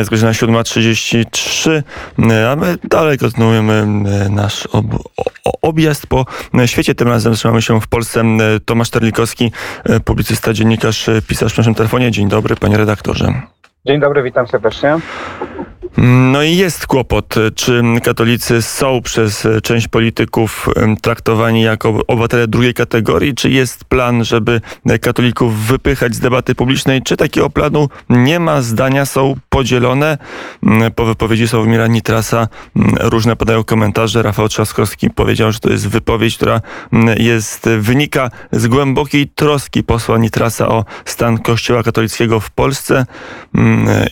Jest godzina 7.33, a my dalej kontynuujemy nasz ob objazd po świecie. Tym razem trzymamy się w Polsce. Tomasz Terlikowski, publicysta, dziennikarz, pisarz w naszym telefonie. Dzień dobry, panie redaktorze. Dzień dobry, witam serdecznie. No i jest kłopot, czy katolicy są przez część polityków traktowani jako obywatele drugiej kategorii, czy jest plan, żeby katolików wypychać z debaty publicznej, czy takiego planu nie ma, zdania są podzielone. Po wypowiedzi Sławomira Nitrasa różne padają komentarze. Rafał Trzaskowski powiedział, że to jest wypowiedź, która jest, wynika z głębokiej troski posła Nitrasa o stan kościoła katolickiego w Polsce.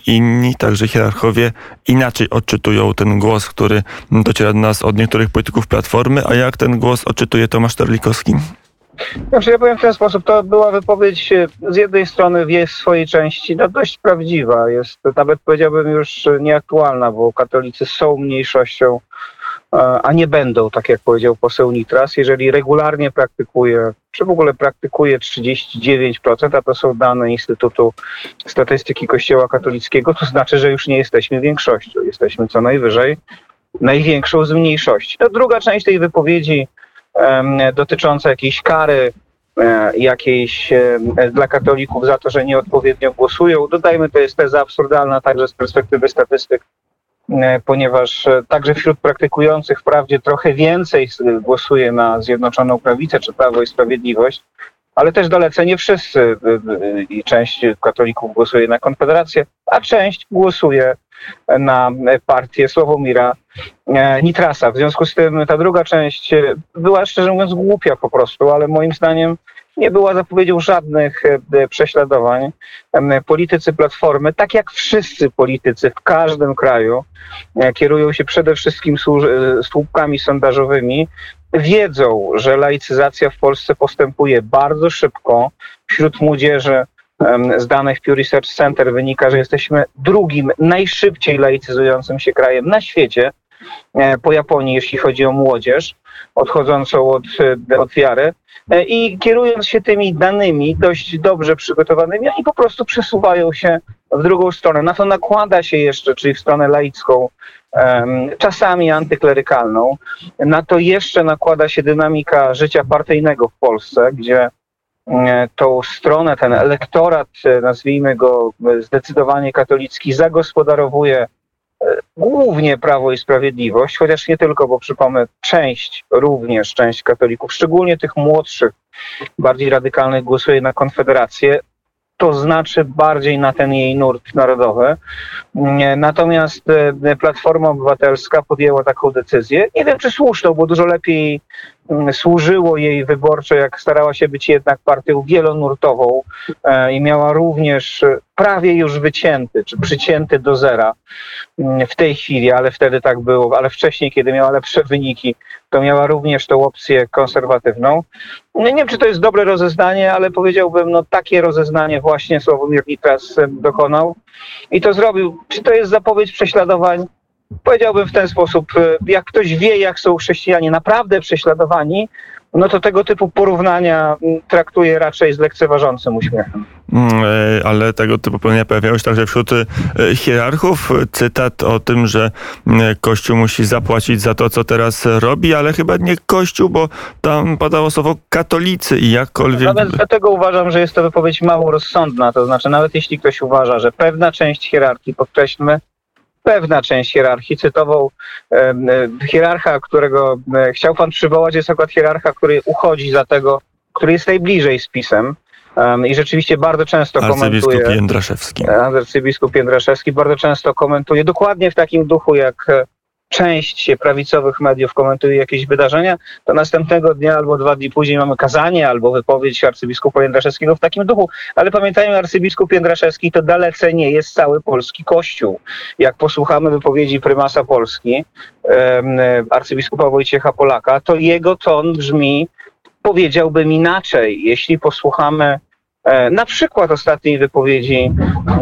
Inni, także hierarchowie, inaczej odczytują ten głos, który dociera do nas od niektórych polityków Platformy, a jak ten głos odczytuje Tomasz Terlikowski? Znaczy ja powiem w ten sposób, to była wypowiedź e, z jednej strony w swojej części no dość prawdziwa, jest nawet powiedziałbym już nieaktualna, bo katolicy są mniejszością, a nie będą, tak jak powiedział poseł Nitras, jeżeli regularnie praktykuje, czy w ogóle praktykuje 39%, a to są dane Instytutu Statystyki Kościoła Katolickiego, to znaczy, że już nie jesteśmy większością, jesteśmy co najwyżej największą z mniejszości. No, druga część tej wypowiedzi dotycząca jakiejś kary e, jakiejś dla katolików za to, że nieodpowiednio głosują. Dodajmy, to jest teza absurdalna także z perspektywy statystyk, e, ponieważ e, także wśród praktykujących wprawdzie trochę więcej głosuje na Zjednoczoną Prawicę czy Prawo i Sprawiedliwość, ale też dalece nie wszyscy i część katolików głosuje na Konfederację, a część głosuje na partię Sławomira e, Nitrasa. W związku z tym ta druga część e, była szczerze mówiąc głupia po prostu, ale moim zdaniem nie była zapowiedzią żadnych e, prześladowań. Politycy Platformy, tak jak wszyscy politycy w każdym kraju, kierują się przede wszystkim słupkami sondażowymi, wiedzą, że laicyzacja w Polsce postępuje bardzo szybko wśród młodzieży z danych Pew Research Center wynika, że jesteśmy drugim najszybciej laicyzującym się krajem na świecie e, po Japonii, jeśli chodzi o młodzież odchodzącą od, e, od wiary. E, I kierując się tymi danymi, dość dobrze przygotowanymi, oni po prostu przesuwają się w drugą stronę. Na to nakłada się jeszcze, czyli w stronę laicką, czasami antyklerykalną. Na to jeszcze nakłada się dynamika życia partyjnego w Polsce, gdzie E, tą stronę, ten elektorat, e, nazwijmy go e, zdecydowanie katolicki, zagospodarowuje głównie Prawo i Sprawiedliwość, chociaż nie tylko, bo przypomnę, część, również część katolików, szczególnie tych młodszych, bardziej radykalnych, głosuje na Konfederację to znaczy bardziej na ten jej nurt narodowy. Natomiast e, Platforma Obywatelska podjęła taką decyzję. Nie wiem, czy słuszną, bo dużo lepiej służyło jej wyborczo, jak starała się być jednak partią wielonurtową e, i miała również prawie już wycięty, czy przycięty do zera mm, w tej chwili, ale wtedy tak było, ale wcześniej, kiedy miała lepsze wyniki, to miała również tą opcję konserwatywną. Nie wiem, czy to jest dobre rozeznanie, ale powiedziałbym, no takie rozeznanie właśnie Sławomir Nitras dokonał i to zrobił. Czy to jest zapowiedź prześladowań? Powiedziałbym w ten sposób, jak ktoś wie, jak są chrześcijanie naprawdę prześladowani, no to tego typu porównania traktuję raczej z lekceważącym uśmiechem. Mm, e, ale tego typu porównania pojawiają się także wśród e, hierarchów. Cytat o tym, że mm, Kościół musi zapłacić za to, co teraz robi, ale chyba nie Kościół, bo tam padało słowo katolicy i jakkolwiek... Nawet dlatego uważam, że jest to wypowiedź mało rozsądna. To znaczy, nawet jeśli ktoś uważa, że pewna część hierarchii, podkreślmy, pewna część hierarchii. Cytował e, hierarcha, którego e, chciał pan przywołać, jest akurat hierarcha, który uchodzi za tego, który jest najbliżej z pisem. I rzeczywiście bardzo często arcybiskup komentuje. Jędraszewski. Arcybiskup Jędraszewski bardzo często komentuje dokładnie w takim duchu, jak część prawicowych mediów komentuje jakieś wydarzenia, to następnego dnia albo dwa dni później mamy kazanie albo wypowiedź arcybiskupa Jędraszewskiego w takim duchu. Ale pamiętajmy, arcybiskup Jędraszewski to dalece nie jest cały polski kościół. Jak posłuchamy wypowiedzi prymasa Polski, arcybiskupa Wojciecha Polaka, to jego ton brzmi, powiedziałbym inaczej. Jeśli posłuchamy e, na przykład ostatniej wypowiedzi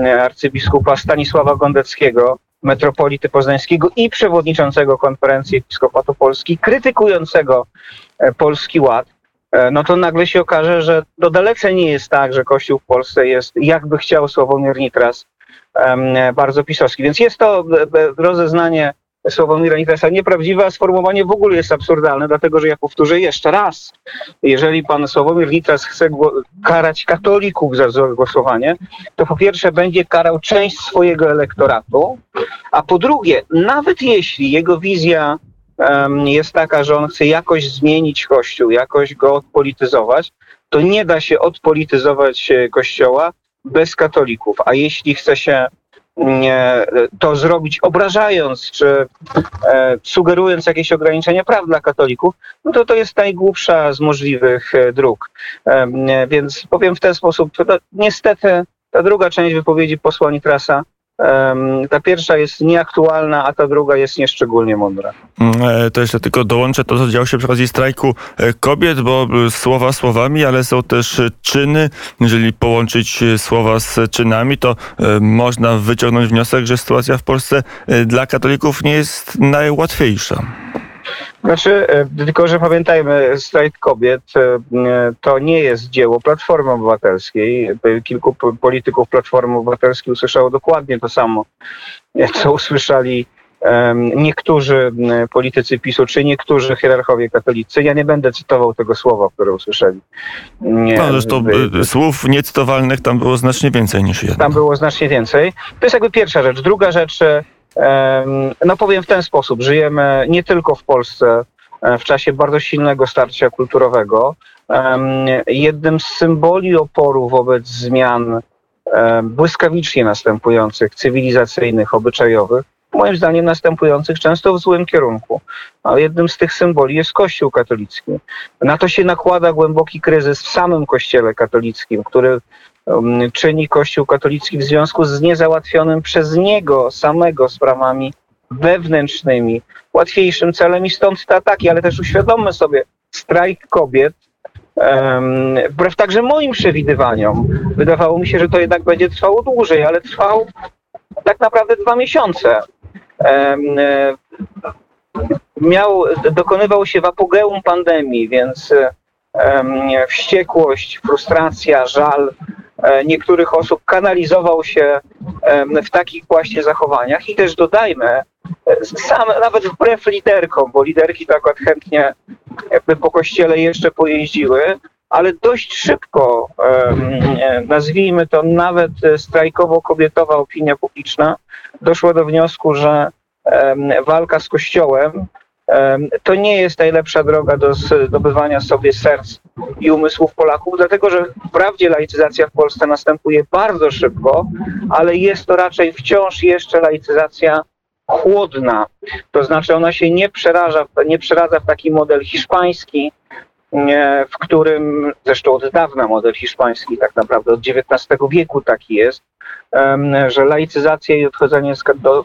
e, arcybiskupa Stanisława Gondeckiego, metropolity poznańskiego i przewodniczącego konferencji Episkopatu Polski, krytykującego e, Polski Ład, e, no to nagle się okaże, że to dalece nie jest tak, że Kościół w Polsce jest, jakby chciał Sławomir Nitras, bardzo pisowski. Więc jest to rozeznanie Sławomira Nitrasa nieprawdziwe, a sformułowanie w ogóle jest absurdalne, dlatego że ja powtórzę jeszcze raz. Jeżeli pan Sławomir Nitras chce karać katolików za głosowanie, to po pierwsze będzie karał część swojego elektoratu, a po drugie, nawet jeśli jego wizja um, jest taka, że on chce jakoś zmienić Kościół, jakoś go odpolityzować, to nie da się odpolityzować e, Kościoła bez katolików. A jeśli chce się to zrobić obrażając czy e, sugerując jakieś ograniczenia praw dla katolików, no to to jest najgłupsza z możliwych e, dróg. E, więc powiem w ten sposób, niestety ta druga część wypowiedzi posła Nitrasa ta pierwsza jest nieaktualna, a ta druga jest nieszczególnie mądra. Mm, e, to jeszcze tylko dołączę to, co działo się przy okazji strajku e, kobiet, bo e, słowa słowami, ale są też czyny. Jeżeli połączyć słowa z czynami, to można wyciągnąć wniosek, że sytuacja w Polsce dla katolików nie jest najłatwiejsza. Znaczy, e, tylko że pamiętajmy, strajk kobiet e, to nie jest dzieło Platformy Obywatelskiej. Kilku polityków Platformy Obywatelskiej usłyszało dokładnie to samo, co usłyszali niektórzy politycy PiSu, czy niektórzy hierarchowie katolicy. Ja nie będę cytował tego słowa, które usłyszeli. No, zresztą e, słów niecytowalnych tam było znacznie więcej niż jedno. Tam było znacznie więcej. To jest jakby pierwsza rzecz. Druga rzecz, no powiem w ten sposób, żyjemy nie tylko w Polsce e, w czasie bardzo silnego starcia kulturowego. Jednym z symboli oporu wobec zmian błyskawicznie następujących, cywilizacyjnych, obyczajowych, moim zdaniem następujących często w złym kierunku. A jednym z tych symboli jest Kościół katolicki. Na to się nakłada głęboki kryzys w samym Kościele katolickim, który czyni Kościół katolicki w związku z niezałatwionym przez niego samego sprawami wewnętrznymi, łatwiejszym celem i stąd te ataki, ale też uświadommy sobie, strajk kobiet, um, wbrew także moim przewidywaniom, wydawało mi się, że to jednak będzie trwało dłużej, ale trwał tak naprawdę dwa miesiące. Um, miał, dokonywał się w apogeum pandemii, więc wściekłość, frustracja, żal E, niektórych osób kanalizował się w takich właśnie zachowaniach. I też dodajmy, e, sam, nawet wbrew liderkom, bo liderki tak chętnie jakby po kościele jeszcze pojeździły, ale dość szybko, nazwijmy to nawet strajkowo-kobietowa opinia publiczna, doszła do wniosku, że walka z Kościołem to nie jest najlepsza droga do zdobywania sobie serc i umysłów Polaków, dlatego że wprawdzie laicyzacja w Polsce następuje bardzo szybko, ale jest to raczej wciąż jeszcze laicyzacja chłodna. To znaczy ona się nie przeraża, nie przeradza w taki model hiszpański, w którym zresztą od dawna model hiszpański, tak naprawdę od XIX wieku taki jest, że laicyzacja i odchodzenie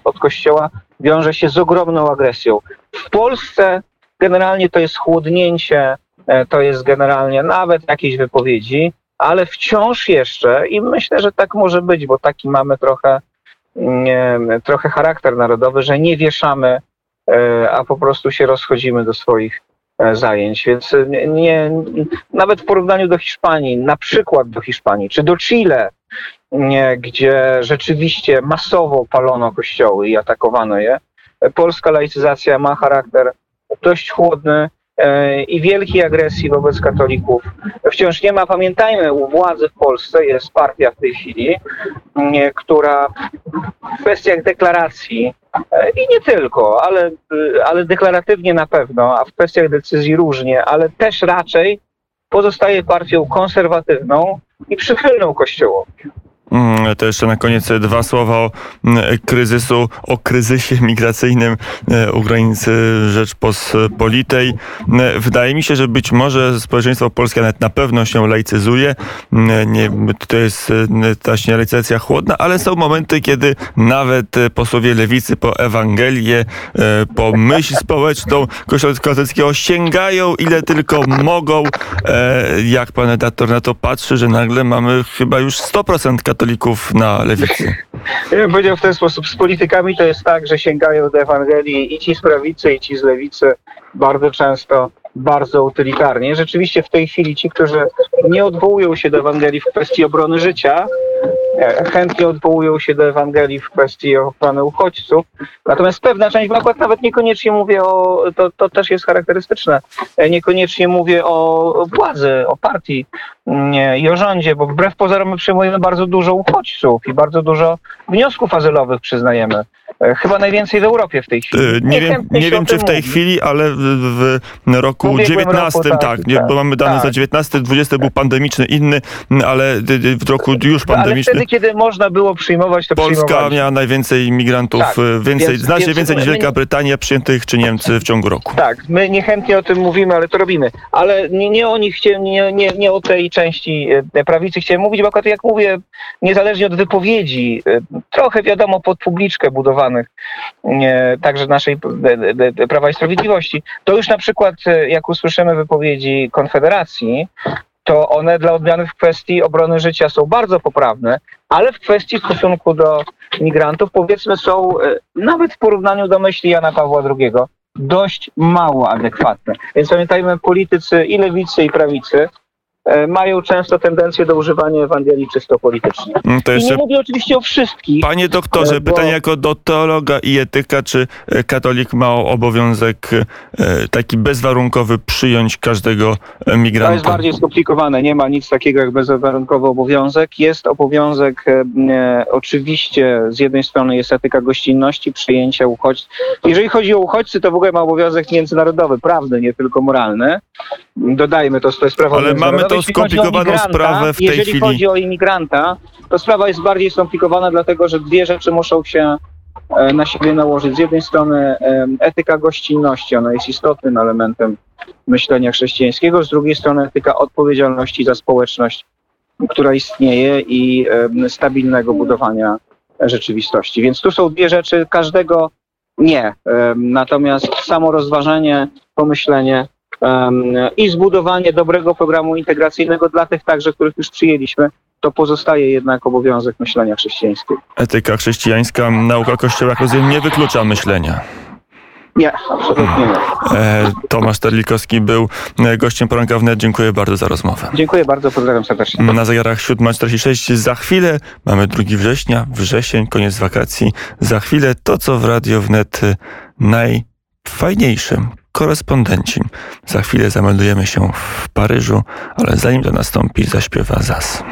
od kościoła wiąże się z ogromną agresją. W Polsce generalnie to jest chłodnięcie, e, to jest generalnie nawet jakieś wypowiedzi, ale wciąż jeszcze i myślę, że tak może być, bo taki mamy trochę, nie, trochę charakter narodowy, że nie wieszamy, e, a po prostu się rozchodzimy do swoich e, zajęć. Więc nie, nawet w porównaniu do Hiszpanii, na przykład do Hiszpanii, czy do Chile, nie, gdzie rzeczywiście masowo palono kościoły i atakowano je, polska laicyzacja ma charakter dość chłodny e, i wielkiej agresji wobec katolików. Wciąż nie ma, pamiętajmy, u władzy w Polsce jest partia w tej chwili, która w kwestiach deklaracji e, i nie tylko, ale, ale deklaratywnie na pewno, a w kwestiach decyzji różnie, ale też raczej pozostaje partią konserwatywną i przychylną Kościołowi. Mm, to jeszcze na koniec dwa słowa o mm, kryzysu, o kryzysie migracyjnym e, u granicy Rzeczpospolitej. E, wydaje mi się, że być może społeczeństwo polskie nawet na pewno się laicyzuje. Mm, nie, to jest e, ta laicyzacja chłodna, ale są momenty, kiedy nawet posłowie lewicy po Ewangelię, po myśl społeczną Kościoła katolickiego sięgają ile tylko mogą. Jak pan redaktor na to patrzy, że nagle mamy chyba już 100% katolików katolików na lewicy? Ja bym powiedział w ten sposób, z politykami to jest tak, że sięgają do Ewangelii i ci z prawicy, i ci z lewicy bardzo często bardzo utylitarnie. Rzeczywiście w tej chwili ci, którzy nie odwołują się do Ewangelii w kwestii obrony życia, chętnie odwołują się do Ewangelii w kwestii ochrony uchodźców. Natomiast pewna część, bo akurat nawet niekoniecznie mówię o, to, to też jest charakterystyczne, e, niekoniecznie mówię o władzy, o partii nie, i o rządzie, bo wbrew pozorom my przyjmujemy bardzo dużo uchodźców i bardzo dużo wniosków azylowych przyznajemy. E, Chyba najwięcej w Europie w tej chwili. Nie wiem, nie wiem czy w tej mówi. chwili, ale w, w roku W ubiegłym 19, roku, tak, tak, nie, tak. bo mamy dane za Tak. 19, 20 był pandemiczny, inny, ale w roku już Ale pandemiczny. Kiedy można było przyjmować, to Polska miała najwięcej imigrantów, Tak, y, więcej, więc- znacznie więc więcej niż Wielka Brytania przyjętych czy Niemcy w ciągu roku. Tak, my niechętnie o tym mówimy, ale to robimy. Ale nie, nie o nich chciałem, nie, nie, nie o tej części e, prawicy chciałem mówić, bo akurat jak mówię, niezależnie od wypowiedzi, e, trochę wiadomo pod publiczkę budowanych, także naszej Prawa i Sprawiedliwości, to już na przykład jak usłyszymy wypowiedzi Konfederacji, to one dla odmiany w kwestii obrony życia są bardzo poprawne, ale w kwestii stosunku do migrantów powiedzmy są e, nawet w porównaniu do myśli Jana Pawła II dość mało adekwatne. Więc pamiętajmy, politycy i lewicy i prawicy mają często tendencję do używania Ewangelii czysto politycznie. Mm, To I nie jeszcze, mówię oczywiście o wszystkich. panie doktorze, e, bo- pytanie jako do teologa i etyka, czy e, katolik ma obowiązek e, taki bezwarunkowy przyjąć każdego e, To jest migranta? bardziej skomplikowane. Nie ma nic takiego jak bezwarunkowy obowiązek. Jest obowiązek, e, e, oczywiście, z jednej strony jest etyka gościnności, przyjęcia uchodźców. Jeżeli chodzi o uchodźcy, to w ogóle ma obowiązek międzynarodowy, prawny, nie tylko moralny. Dodajmy to, to jest prawo Ale mamy tą skomplikowaną sprawę w tej jeżeli chwili. chodzi o imigranta, to sprawa jest bardziej skomplikowana, dlatego że dwie rzeczy muszą się e, na siebie nałożyć. Z jednej strony etyka gościnności, ona jest istotnym elementem myślenia chrześcijańskiego, z drugiej strony etyka odpowiedzialności za społeczność, która istnieje i stabilnego budowania rzeczywistości. Więc tu są dwie rzeczy, każdego nie. Natomiast samo rozważenie, pomyślenie i zbudowanie dobrego programu integracyjnego dla tych także, których już przyjęliśmy, to pozostaje jednak obowiązek myślenia chrześcijańskiego. Etyka chrześcijańska, nauka Kościoła, jak rozumiem, nie wyklucza myślenia. Nie, absolutnie nie. E, Tomasz Terlikowski był e, gościem poranka wnet. Dziękuję bardzo za rozmowę. Dziękuję bardzo, pozdrawiam serdecznie. Na zegarach 7.46 za chwilę mamy 2 września, wrzesień, koniec wakacji. Za chwilę to, co w Radio Wnet y, najfajniejszym. Korespondenci. Za chwilę zameldujemy się w Paryżu, ale zanim to nastąpi, zaśpiewa ZAS.